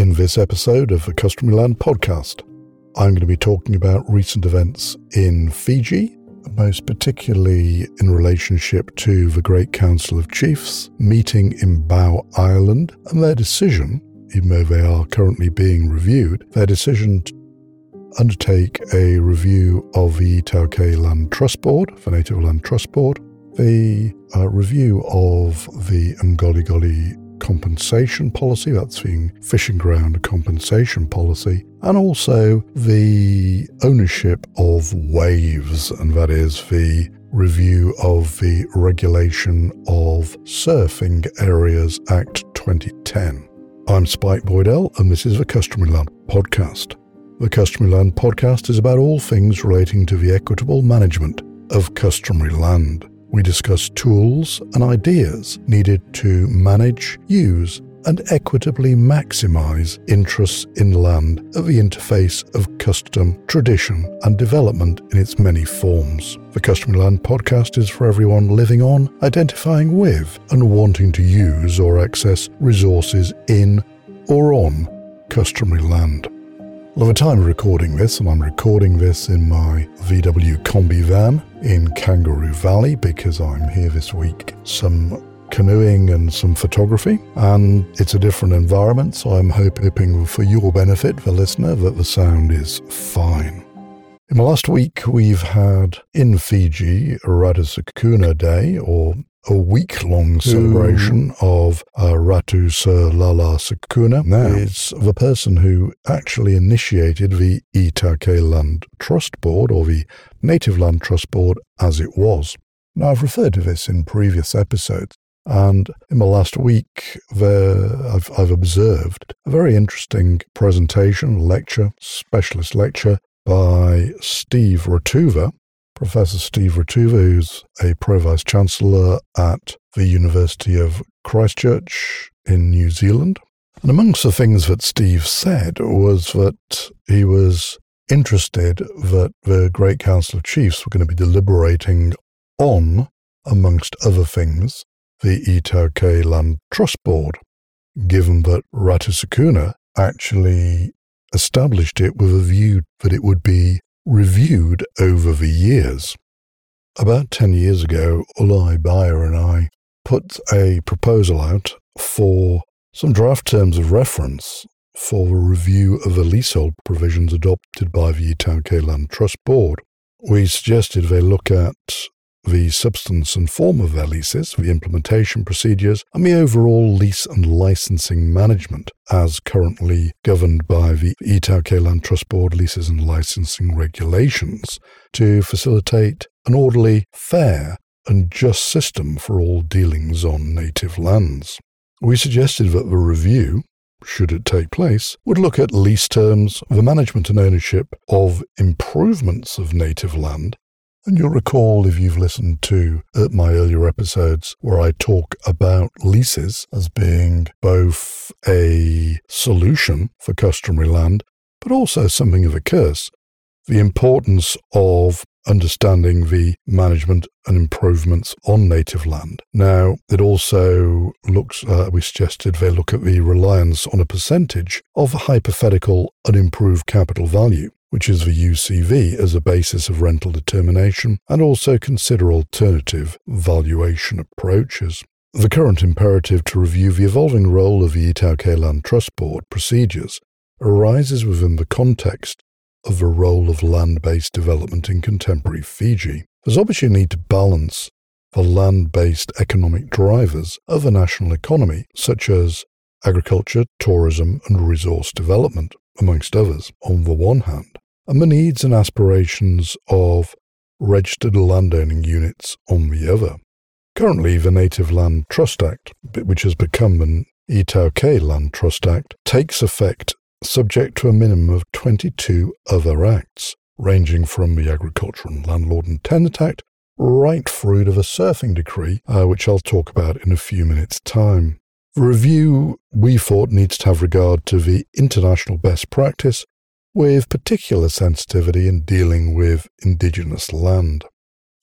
In this episode of the Customary Land podcast, I'm going to be talking about recent events in Fiji, most particularly in relationship to the Great Council of Chiefs meeting in Bau Island and their decision, even though they are currently being reviewed, their decision to undertake a review of the iTaukei Land Trust Board, the Native Land Trust Board, the uh, review of the Ngoli compensation policy, that's the fishing ground compensation policy, and also the ownership of waves, and that is the review of the Regulation of Surfing Areas Act 2010. I'm Spike Boydell, and this is the Customary Land Podcast. The Customary Land Podcast is about all things relating to the equitable management of customary land. We discuss tools and ideas needed to manage, use, and equitably maximize interests in land at the interface of custom, tradition, and development in its many forms. The Customary Land podcast is for everyone living on, identifying with, and wanting to use or access resources in or on customary land. Well, the time of recording this, and I'm recording this in my VW Combi van in Kangaroo Valley because I'm here this week. Some canoeing and some photography, and it's a different environment, so I'm hoping for your benefit, the listener, that the sound is fine. In the last week, we've had in Fiji Ratu Sakuna Day, or a week long celebration of uh, Ratu Sir Lala Sakuna. Now, it's the person who actually initiated the iTaukei Land Trust Board, or the Native Land Trust Board as it was. Now, I've referred to this in previous episodes, and in the last week, there, I've, I've observed a very interesting presentation, lecture, specialist lecture by Steve Ratuva, Professor Steve Ratuva, who's a Pro Vice Chancellor at the University of Christchurch in New Zealand. And amongst the things that Steve said was that he was interested that the Great Council of Chiefs were going to be deliberating on, amongst other things, the iTaukei Land Trust Board, given that Ratu Sakuna actually established it with a view that it would be reviewed over the years. About 10 years ago, Ulai Baya and I put a proposal out for some draft terms of reference for a review of the leasehold provisions adopted by the iTaukei Land Trust Board. We suggested they look at the substance and form of their leases, the implementation procedures, and the overall lease and licensing management as currently governed by the iTaukei Land Trust Board leases and licensing regulations to facilitate an orderly, fair, and just system for all dealings on native lands. We suggested that the review, should it take place, would look at lease terms, the management and ownership of improvements of native land, and you'll recall if you've listened to uh, my earlier episodes where I talk about leases as being both a solution for customary land, but also something of a curse. The importance of understanding the management and improvements on native land. Now, it also looks, uh, we suggested they look at the reliance on a percentage of hypothetical unimproved capital value which is the UCV as a basis of rental determination, and also consider alternative valuation approaches. The current imperative to review the evolving role of the iTaukei Land Trust Board procedures arises within the context of the role of land based development in contemporary Fiji. There's obviously a need to balance the land based economic drivers of a national economy, such as agriculture, tourism, and resource development, amongst others, on the one hand, and the needs and aspirations of registered landowning units on the other. Currently, the Native Land Trust Act, which has become an iTaukei Land Trust Act, takes effect subject to a minimum of 22 other acts, ranging from the Agricultural and Landlord and Tenant Act right through to the surfing decree, uh, which I'll talk about in a few minutes' time. The review, we thought, needs to have regard to the international best practice with particular sensitivity in dealing with indigenous land.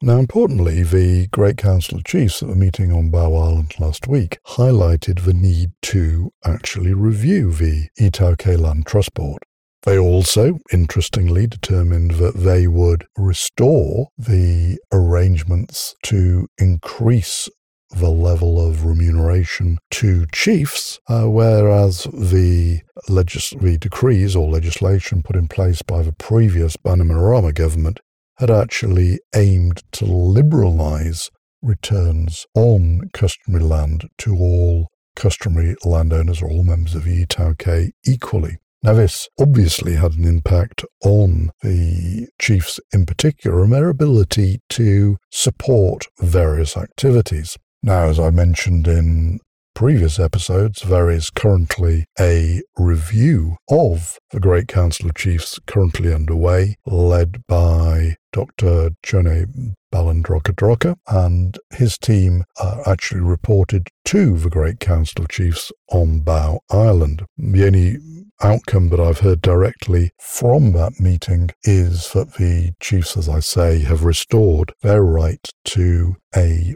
Now, importantly, the Great Council of Chiefs at the meeting on Bau Island last week highlighted the need to actually review the iTaukei Land Trust Board. They also, interestingly, determined that they would restore the arrangements to increase the level of remuneration to chiefs, uh, whereas the, legis- the decrees or legislation put in place by the previous Bainimarama government had actually aimed to liberalise returns on customary land to all customary landowners or all members of the equally. Now, this obviously had an impact on the chiefs in particular and their ability to support various activities. Now, as I mentioned in previous episodes, there is currently a review of the Great Council of Chiefs currently underway, led by Dr. Jone Balandroka and his team uh, actually reported to the Great Council of Chiefs on Bau Island. The only outcome that I've heard directly from that meeting is that the chiefs, as I say, have restored their right to a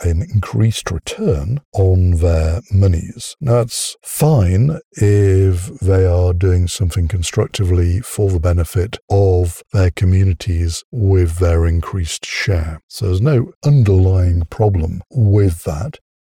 an increased return on their monies. Now, it's fine if they are doing something constructively for the benefit of their communities with their increased share. So there's no underlying problem with that.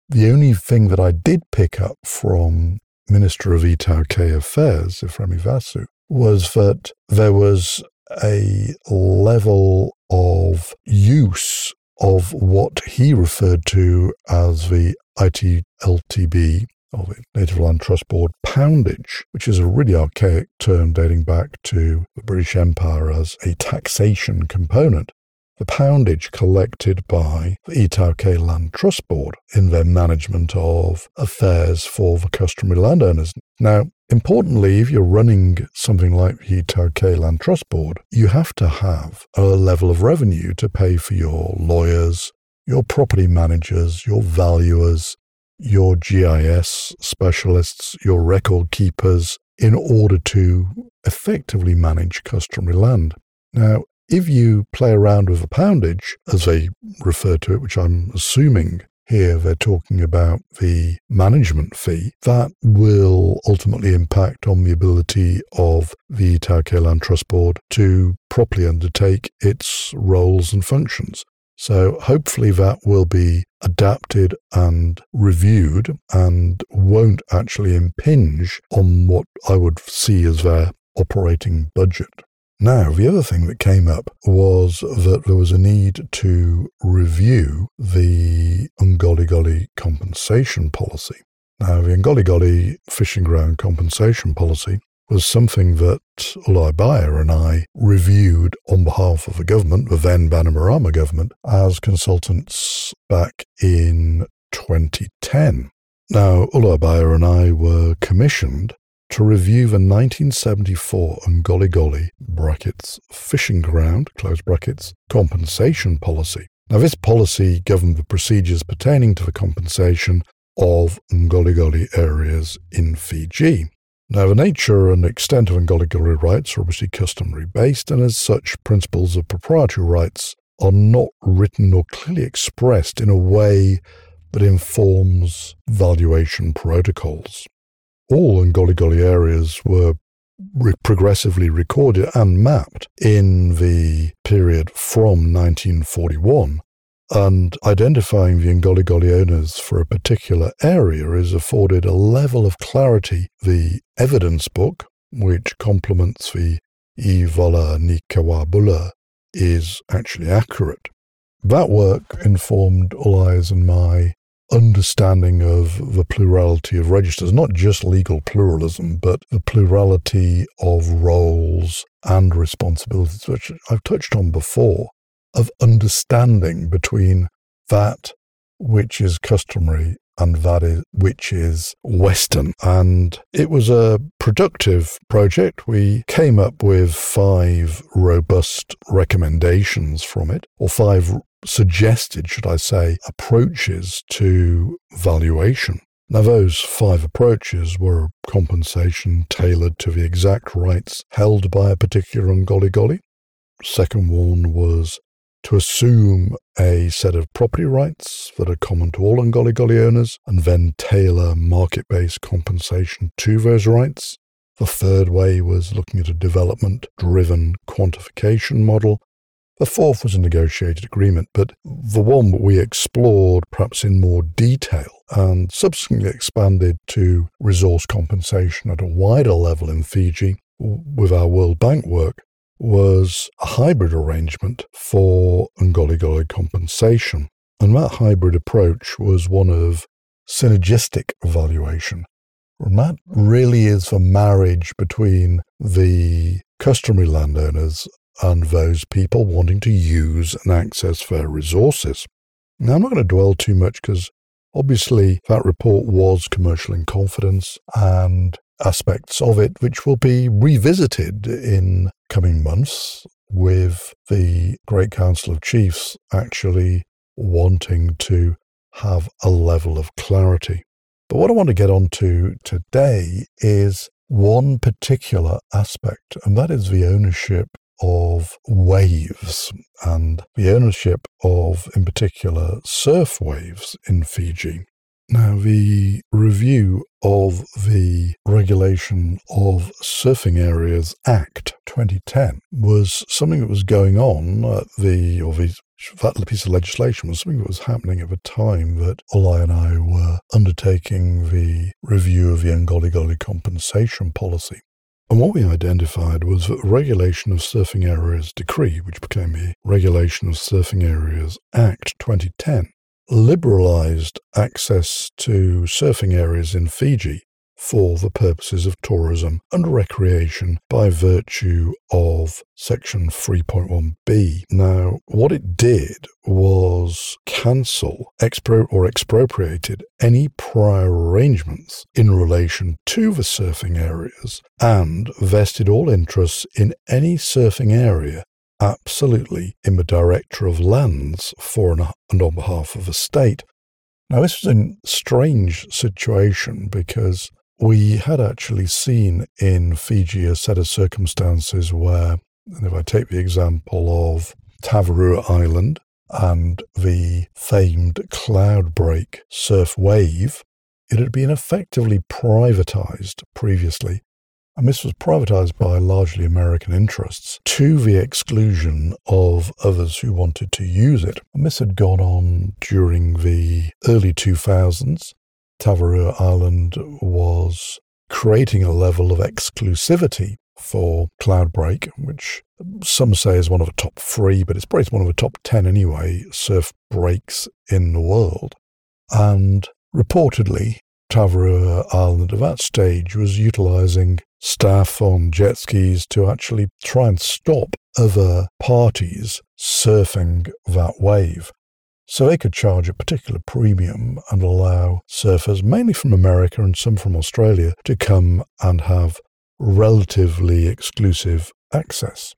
The only thing that I did pick up from Minister of iTaukei Affairs, Ifereimi Vasu, was that there was a level of use of what he referred to as the ITLTB, or the Native Land Trust Board poundage, which is a really archaic term dating back to the British Empire as a taxation component the poundage collected by the iTaukei Land Trust Board in their management of affairs for the customary landowners. Now, importantly, if you're running something like the iTaukei Land Trust Board, you have to have a level of revenue to pay for your lawyers, your property managers, your valuers, your GIS specialists, your record keepers, in order to effectively manage customary land. Now, if you play around with a poundage, as they refer to it, which I'm assuming here they're talking about the management fee, that will ultimately impact on the ability of the iTaukei Land Trust Board to properly undertake its roles and functions. So hopefully that will be adapted and reviewed and won't actually impinge on what I would see as their operating budget. Now, the other thing that came up was that there was a need to review the Ungoli compensation policy. Now, the Ungoli fishing ground compensation policy was something that Ulai Baya and I reviewed on behalf of the government, the then Bainimarama government, as consultants back in 2010. Now, Ulai Baya and I were commissioned to review the 1974 Ngoli brackets fishing ground close brackets compensation policy. Now this policy governed the procedures pertaining to the compensation of Ngoli areas in Fiji. Now, the nature and extent of Ngoli rights are obviously customary based, and as such, principles of proprietary rights are not written or clearly expressed in a way that informs valuation protocols all Ngoli areas were re- progressively recorded and mapped in the period from 1941. And identifying the Ngoli owners for a particular area is afforded a level of clarity. The evidence book, which complements the iVola ni Kawa Bula, is actually accurate. That work informed Ulai's and my understanding of the plurality of registers, not just legal pluralism, but the plurality of roles and responsibilities, which I've touched on before, of understanding between that which is customary and that is which is Western. And it was a productive project. We came up with five robust recommendations from it, or five suggested, should I say, approaches to valuation. Now, those five approaches were compensation tailored to the exact rights held by a particular Ngoli Second one was to assume a set of property rights that are common to all Ngoli owners and then tailor market based compensation to those rights. The third way was looking at a development driven quantification model. The fourth was a negotiated agreement, but the one that we explored perhaps in more detail and subsequently expanded to resource compensation at a wider level in Fiji with our World Bank work was a hybrid arrangement for Ngoli compensation. And that hybrid approach was one of synergistic valuation. And that really is a marriage between the customary landowners and those people wanting to use and access their resources. Now, I'm not going to dwell too much because obviously that report was commercial in confidence and aspects of it which will be revisited in coming months with the Great Council of Chiefs actually wanting to have a level of clarity. But what I want to get onto today is one particular aspect, and that is the ownership of waves and the ownership of, in particular, surf waves in Fiji. Now, the review of the Regulation of Surfing Areas Act 2010 was something that was going on at the, or the, that piece of legislation was something that was happening at the time that Ulai and I were undertaking the review of the Ngoli compensation policy. And what we identified was that the Regulation of Surfing Areas Decree, which became the Regulation of Surfing Areas Act 2010, liberalized access to surfing areas in Fiji for the purposes of tourism and recreation by virtue of Section 3.1b. Now, what it did was cancel expro- or expropriated any prior arrangements in relation to the surfing areas and vested all interests in any surfing area absolutely in the director of lands for and on behalf of the state. Now, this was a strange situation because we had actually seen in Fiji a set of circumstances where, if I take the example of Tavarua Island and the famed Cloudbreak surf wave, it had been effectively privatized previously and this was privatized by largely American interests to the exclusion of others who wanted to use it. And this had gone on during the early 2000s. Tavarua Island was creating a level of exclusivity for Cloudbreak, which some say is one of the top three, but it's probably one of the top 10 anyway, surf breaks in the world. And reportedly, Tavarua Island at that stage was utilizing staff on jet skis to actually try and stop other parties surfing that wave. So they could charge a particular premium and allow surfers, mainly from America and some from Australia, to come and have relatively exclusive access.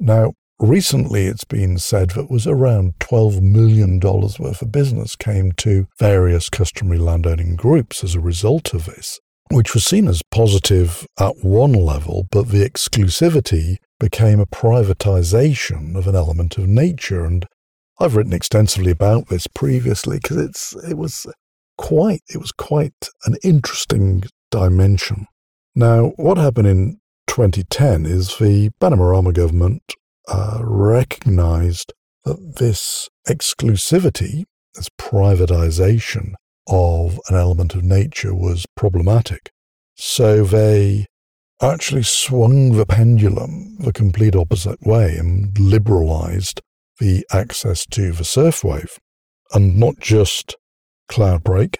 Now, recently it's been said that was around $12 million worth of business came to various customary landowning groups as a result of this which was seen as positive at one level, but the exclusivity became a privatization of an element of nature. And I've written extensively about this previously because it's it was quite it was quite an interesting dimension. Now, what happened in 2010 is the Bainimarama government uh, recognized that this exclusivity, this privatization, of an element of nature was problematic. So they actually swung the pendulum the complete opposite way and liberalized the access to the surf wave. And not just Cloudbreak,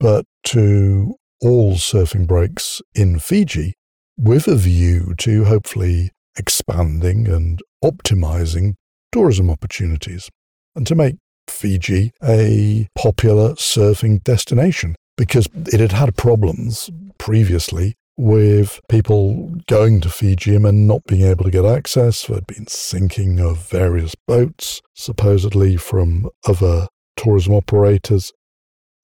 but to all surfing breaks in Fiji with a view to hopefully expanding and optimizing tourism opportunities and to make Fiji a popular surfing destination because it had had problems previously with people going to Fiji and not being able to get access. There had been sinking of various boats, supposedly from other tourism operators.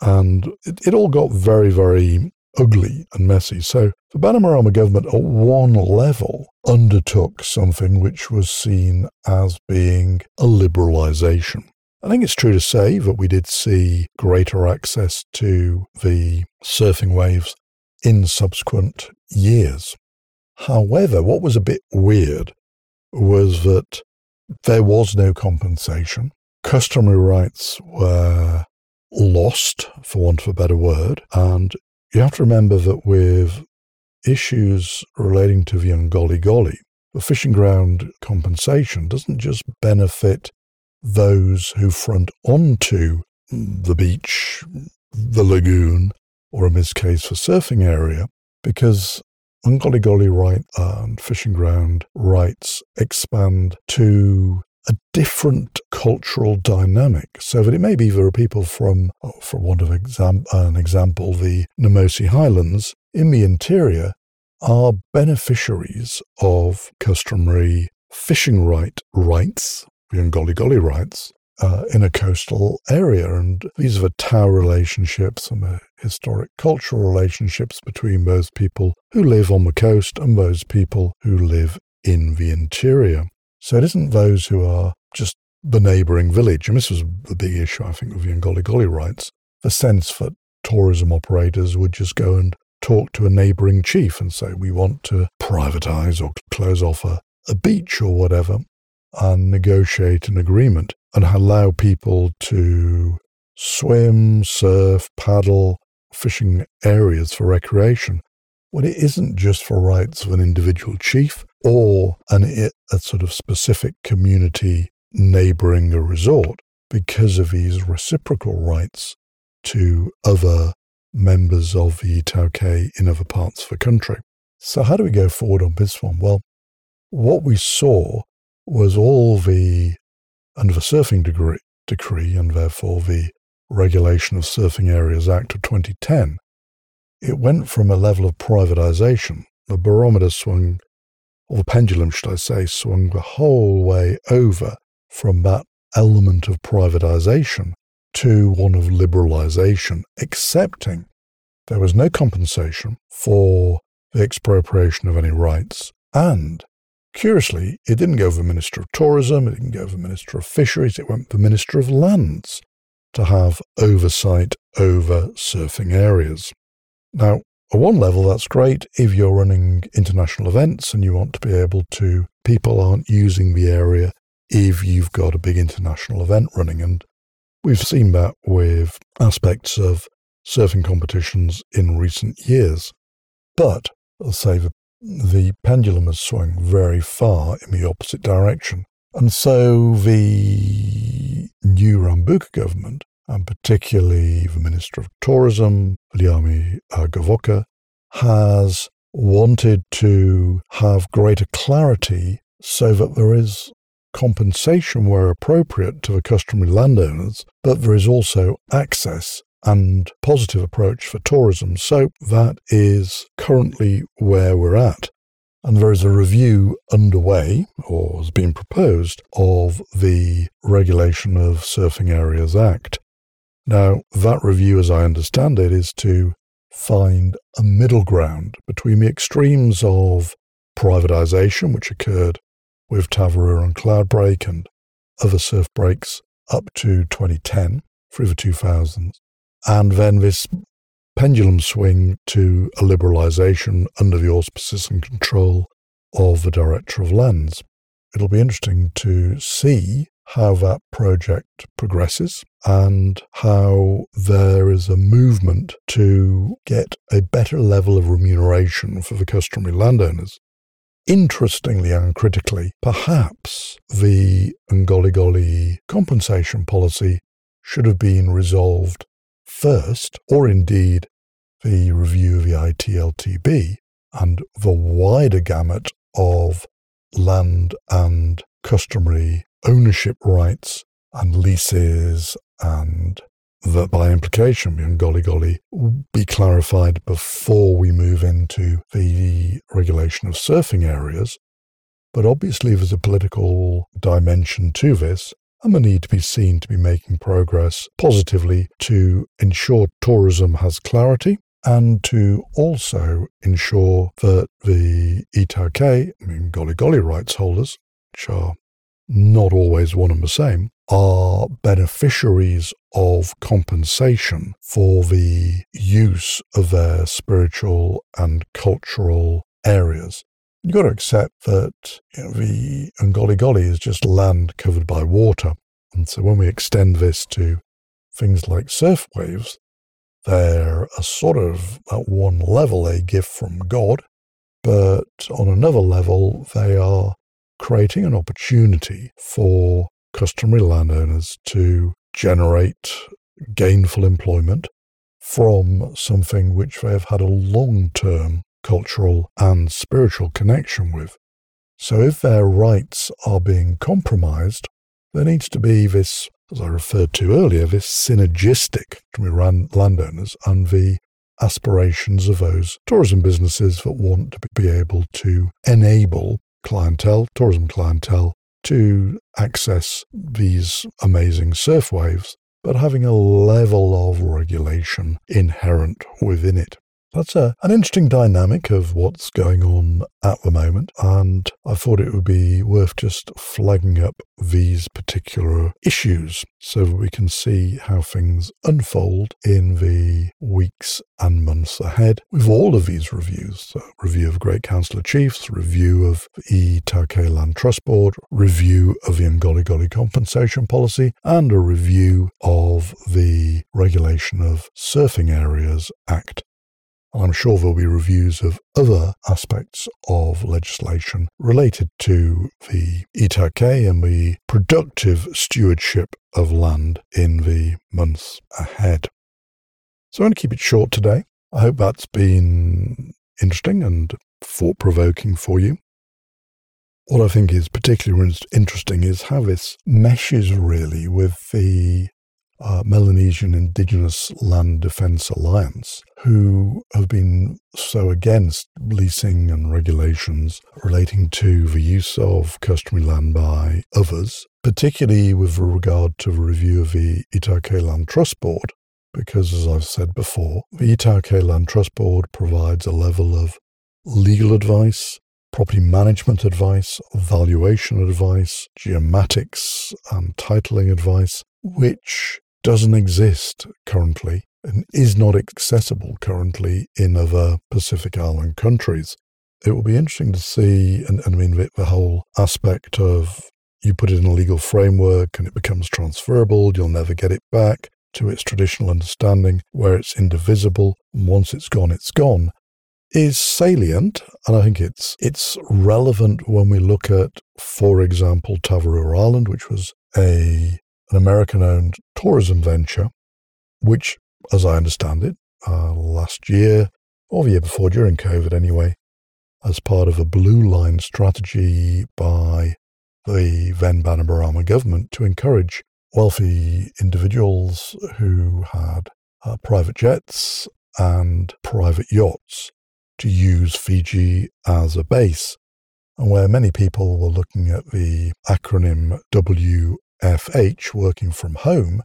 And it, it all got very, very ugly and messy. So the Bainimarama government at one level undertook something which was seen as being a liberalisation. I think it's true to say that we did see greater access to the surfing waves in subsequent years. However, what was a bit weird was that there was no compensation. Customary rights were lost, for want of a better word. And you have to remember that with issues relating to the qoliqoli, the fishing ground compensation doesn't just benefit those who front onto the beach, the lagoon, or in this case, the surfing area, because qoliqoli right and fishing ground rights expand to a different cultural dynamic. So that it may be there are people from, oh, for want of exam- an example, the Namosi Highlands in the interior are beneficiaries of customary fishing right rights, the qoliqoli rights, uh, in a coastal area. And these are the tauvu relationships and the historic cultural relationships between those people who live on the coast and those people who live in the interior. So it isn't those who are just the neighbouring village. And this was the big issue, I think, with the qoliqoli rights. The sense that tourism operators would just go and talk to a neighbouring chief and say, we want to privatise or close off a, a beach or whatever and negotiate an agreement and allow people to swim, surf, paddle, fishing areas for recreation when it isn't just for rights of an individual chief or an, a sort of specific community neighboring a resort because of these reciprocal rights to other members of the iTaukei in other parts of the country. So, how do we go forward on this one? Well, what we saw was all the, under the Surfing degree, Decree and therefore the Regulation of Surfing Areas Act of 2010, it went from a level of privatization. The barometer swung, or the pendulum, should I say, swung the whole way over from that element of privatization to one of liberalization, accepting there was no compensation for the expropriation of any rights and Curiously, it didn't go for Minister of Tourism, it didn't go for Minister of Fisheries, it went for Minister of Lands to have oversight over surfing areas. Now, at one level, that's great if you're running international events and you want to be able to, people aren't using the area if you've got a big international event running. And we've seen that with aspects of surfing competitions in recent years. But say the the pendulum has swung very far in the opposite direction. And so the new Rabuka government, and particularly the Minister of Tourism, Viliame Gavoka, has wanted to have greater clarity so that there is compensation where appropriate to the customary landowners, but there is also access and positive approach for tourism. So that is currently where we're at. And there is a review underway, or has been proposed, of the Regulation of Surfing Areas Act. Now, that review, as I understand it, is to find a middle ground between the extremes of privatisation, which occurred with Tavarua and Cloudbreak and other surf breaks up to 2010 through the 2000s, and then this pendulum swing to a liberalisation under the auspices and control of the Director of Lands. It'll be interesting to see how that project progresses and how there is a movement to get a better level of remuneration for the customary landowners. Interestingly and critically, perhaps the qoliqoli compensation policy should have been resolved first, or indeed the review of the ITLTB and the wider gamut of land and customary ownership rights and leases and that by implication qoliqoli be clarified before we move into the regulation of surfing areas. But obviously there's a political dimension to this and the need to be seen to be making progress positively to ensure tourism has clarity and to also ensure that the iTaukei, I mean, qoliqoli rights holders, which are not always one and the same, are beneficiaries of compensation for the use of their spiritual and cultural areas. You've got to accept that you know, the qoliqoli is just land covered by water. And so when we extend this to things like surf waves, they're a sort of, at one level, a gift from God, but on another level, they are creating an opportunity for customary landowners to generate gainful employment from something which they have had a long term cultural and spiritual connection with. So if their rights are being compromised, there needs to be this, as I referred to earlier, this synergistic between landowners and the aspirations of those tourism businesses that want to be able to enable clientele, tourism clientele, to access these amazing surf waves, but having a level of regulation inherent within it. That's a, an interesting dynamic of what's going on at the moment, and I thought it would be worth just flagging up these particular issues so that we can see how things unfold in the weeks and months ahead with all of these reviews. So review of Great Council of Chiefs, review of the iTaukei Land Trust Board, review of the qoliqoli compensation policy, and a review of the Regulation of Surfing Areas Act. I'm sure there'll be reviews of other aspects of legislation related to the iTaukei and the productive stewardship of land in the months ahead. So I'm going to keep it short today. I hope that's been interesting and thought provoking for you. What I think is particularly interesting is how this meshes really with the uh, Melanesian Indigenous Land Defence Alliance, who have been so against leasing and regulations relating to the use of customary land by others, particularly with regard to the review of the iTaukei Land Trust Board, because as I've said before, the iTaukei Land Trust Board provides a level of legal advice, property management advice, valuation advice, geomatics and titling advice, which doesn't exist currently and is not accessible currently in other Pacific Island countries. It will be interesting to see, and, and I mean, the, whole aspect of you put it in a legal framework and it becomes transferable, you'll never get it back to its traditional understanding where it's indivisible. And once it's gone, it's gone is salient, and I think it's it's relevant when we look at, for example, Tavarua Island, which was a an American owned tourism venture, which, as I understand it, uh, last year or the year before, during COVID anyway, as part of a blue lane strategy by the then Bainimarama government to encourage wealthy individuals who had uh, private jets and private yachts to use Fiji as a base. And where many people were looking at the acronym FH, working from home,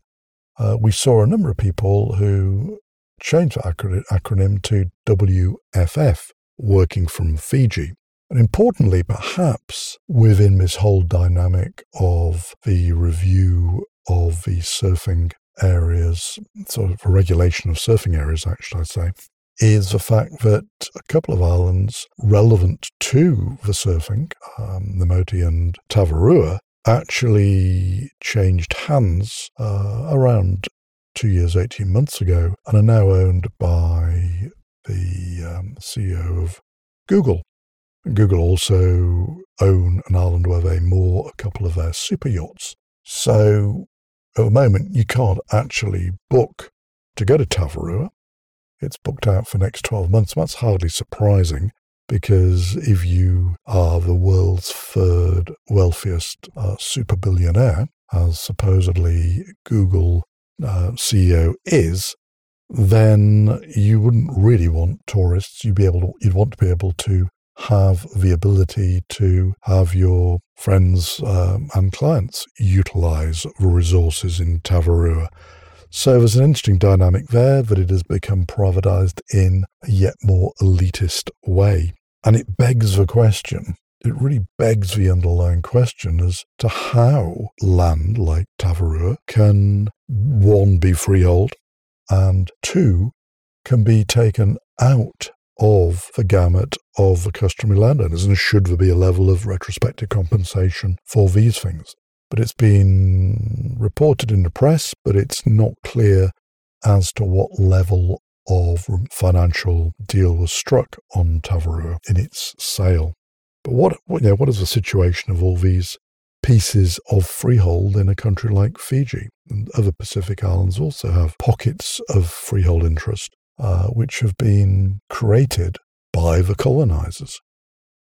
uh, we saw a number of people who changed the acronym to WFF, working from Fiji. And importantly, perhaps within this whole dynamic of the review of the surfing areas, sort of a regulation of surfing areas, actually, I'd say, is the fact that a couple of islands relevant to the surfing, um, Namotu and Tavarua, actually changed hands uh, around two years, 18 months ago, and are now owned by the um, CEO of Google. Google also own an island where they moor a couple of their super yachts. So at the moment, you can't actually book to go to Tavarua. It's booked out for next 12 months. That's hardly surprising because if you are the world's third wealthiest uh, super billionaire, as supposedly Google uh, CEO is, then you wouldn't really want tourists. You'd be able to, you'd want to be able to have the ability to have your friends um, and clients utilize resources in Tavarua. So there's an interesting dynamic there that it has become privatized in a yet more elitist way. And it begs the question, it really begs the underlying question as to how land like Tavarua can, one, be freehold, and two, can be taken out of the gamut of the customary landowners, and should there be a level of retrospective compensation for these things. But it's been reported in the press, but it's not clear as to what level of financial deal was struck on Tavarua in its sale. But what, what, you know, what is the situation of all these pieces of freehold in a country like Fiji? And other Pacific islands also have pockets of freehold interest, uh, which have been created by the colonizers.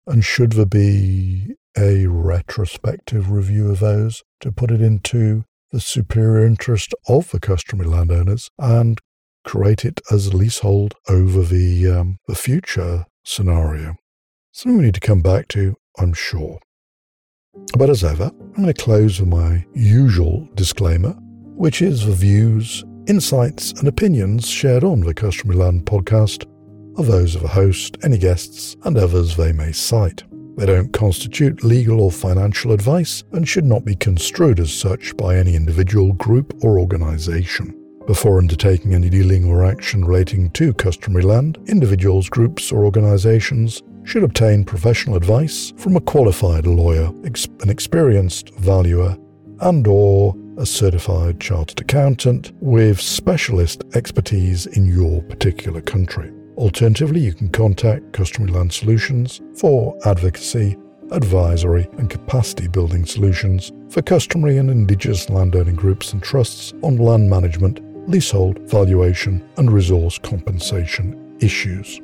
And should there be a retrospective review of those to put it into the superior interest of the customary landowners and create it as leasehold over the, um, the future scenario. Something we need to come back to, I'm sure. But as ever, I'm going to close with my usual disclaimer, which is the views, insights, and opinions shared on the Customary Land podcast are those of a host, any guests, and others they may cite. They don't constitute legal or financial advice and should not be construed as such by any individual, group, or organisation. Before undertaking any dealing or action relating to customary land, individuals, groups, or organisations should obtain professional advice from a qualified lawyer, an experienced valuer, and or a certified chartered accountant with specialist expertise in your particular country. Alternatively, you can contact Customary Land Solutions for advocacy, advisory, and capacity building solutions for customary and indigenous landowning groups and trusts on land management leasehold, valuation, and resource compensation issues.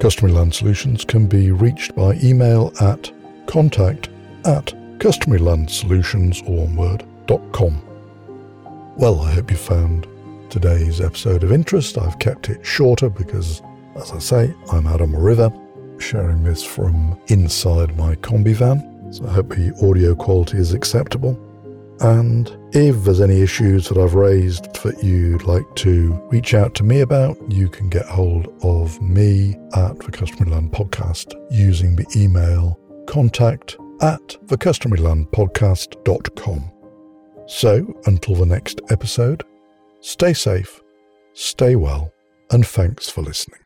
Customary Land Solutions can be reached by email at contact at customarylandsolutions.com. Well, I hope you found today's episode of interest. I've kept it shorter because, as I say, I'm Adam river, sharing this from inside my combi van. So I hope the audio quality is acceptable. And if there's any issues that I've raised that you'd like to reach out to me about, you can get hold of me at the Customary Land Podcast using the email contact at thecustomarylandpodcast.com. So until the next episode, stay safe, stay well, and thanks for listening.